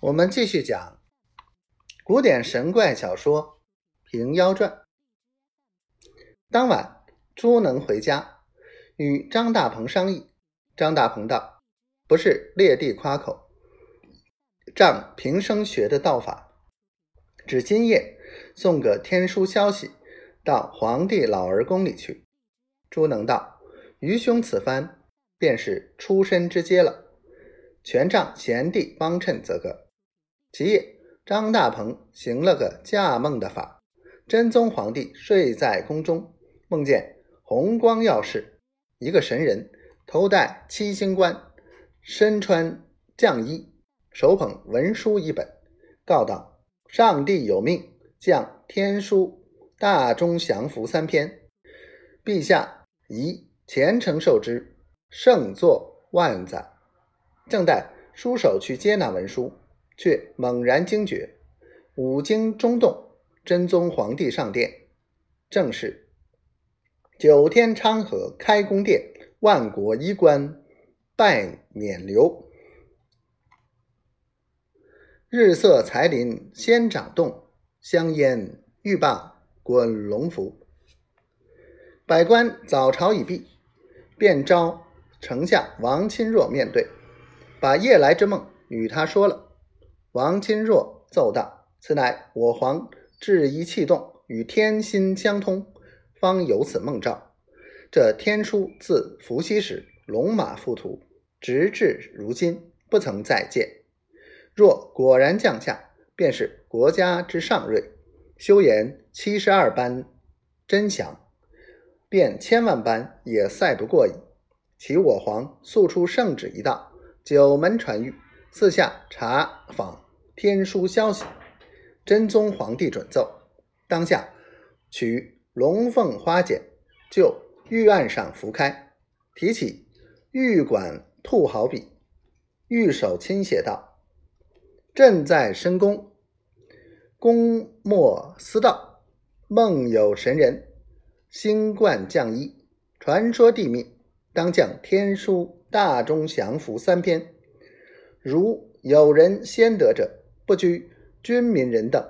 我们继续讲古典神怪小说《平妖传》。当晚，朱能回家，与张大鹏商议。张大鹏道：“不是列地夸口，仗平生学的道法，只今夜送个天书消息到皇帝老儿宫里去。”朱能道：“愚兄此番便是出身之阶了，全仗贤弟帮衬则个。”其夜，张大鹏行了个驾梦的法，真宗皇帝睡在宫中，梦见红光耀世，一个神人，头戴七星冠，身穿绛衣，手捧文书一本，告道：“上帝有命，降天书大中祥符三篇，陛下宜虔诚受之，圣作万载。”正待书手去接那文书。却猛然惊觉，五经中动，真宗皇帝上殿，正是九天昌河开宫殿，万国衣冠拜冕旒，日色才林仙掌动，香烟玉棒滚龙符。百官早朝已毕，便召丞相王钦若面对，把夜来之梦与他说了。王钦若奏道：“此乃我皇至一气动，与天心相通，方有此梦兆。这天书自伏羲时龙马附图，直至如今不曾再见。若果然降下，便是国家之上瑞，修言七十二般真祥，便千万般也赛不过矣。其我皇速出圣旨一道，九门传谕。”四下查访天书消息，真宗皇帝准奏。当下取龙凤花笺，就玉案上拂开，提起玉管兔毫笔，玉手亲写道：“朕在深宫，宫莫私道，梦有神人，星冠降衣，传说帝命，当降天书大中祥符三篇。”如有人先得者，不拘军民人等，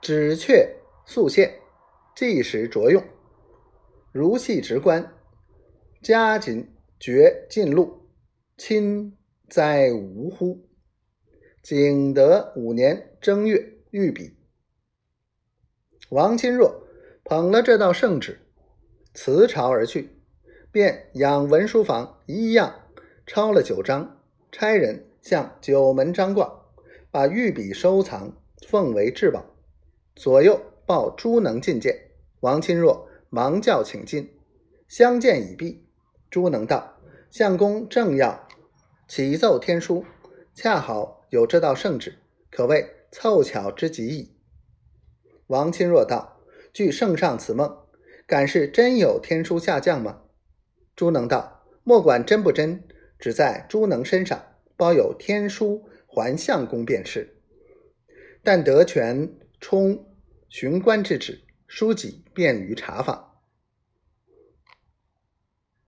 只却速献，即时着用。如系职官，加紧绝进禄，亲哉无乎？景德五年正月御笔。王钦若捧了这道圣旨，辞朝而去，便养文书房一样。抄了九章，差人向九门张挂，把御笔收藏，奉为至宝。左右报朱能觐见，王钦若忙叫请进。相见已毕，朱能道：“相公正要启奏天书，恰好有这道圣旨，可谓凑巧之极矣。”王钦若道：“据圣上此梦，敢是真有天书下降吗？”朱能道：“莫管真不真。”只在朱能身上包有天书还相公便是，但得权充巡官之职，书籍便于查访。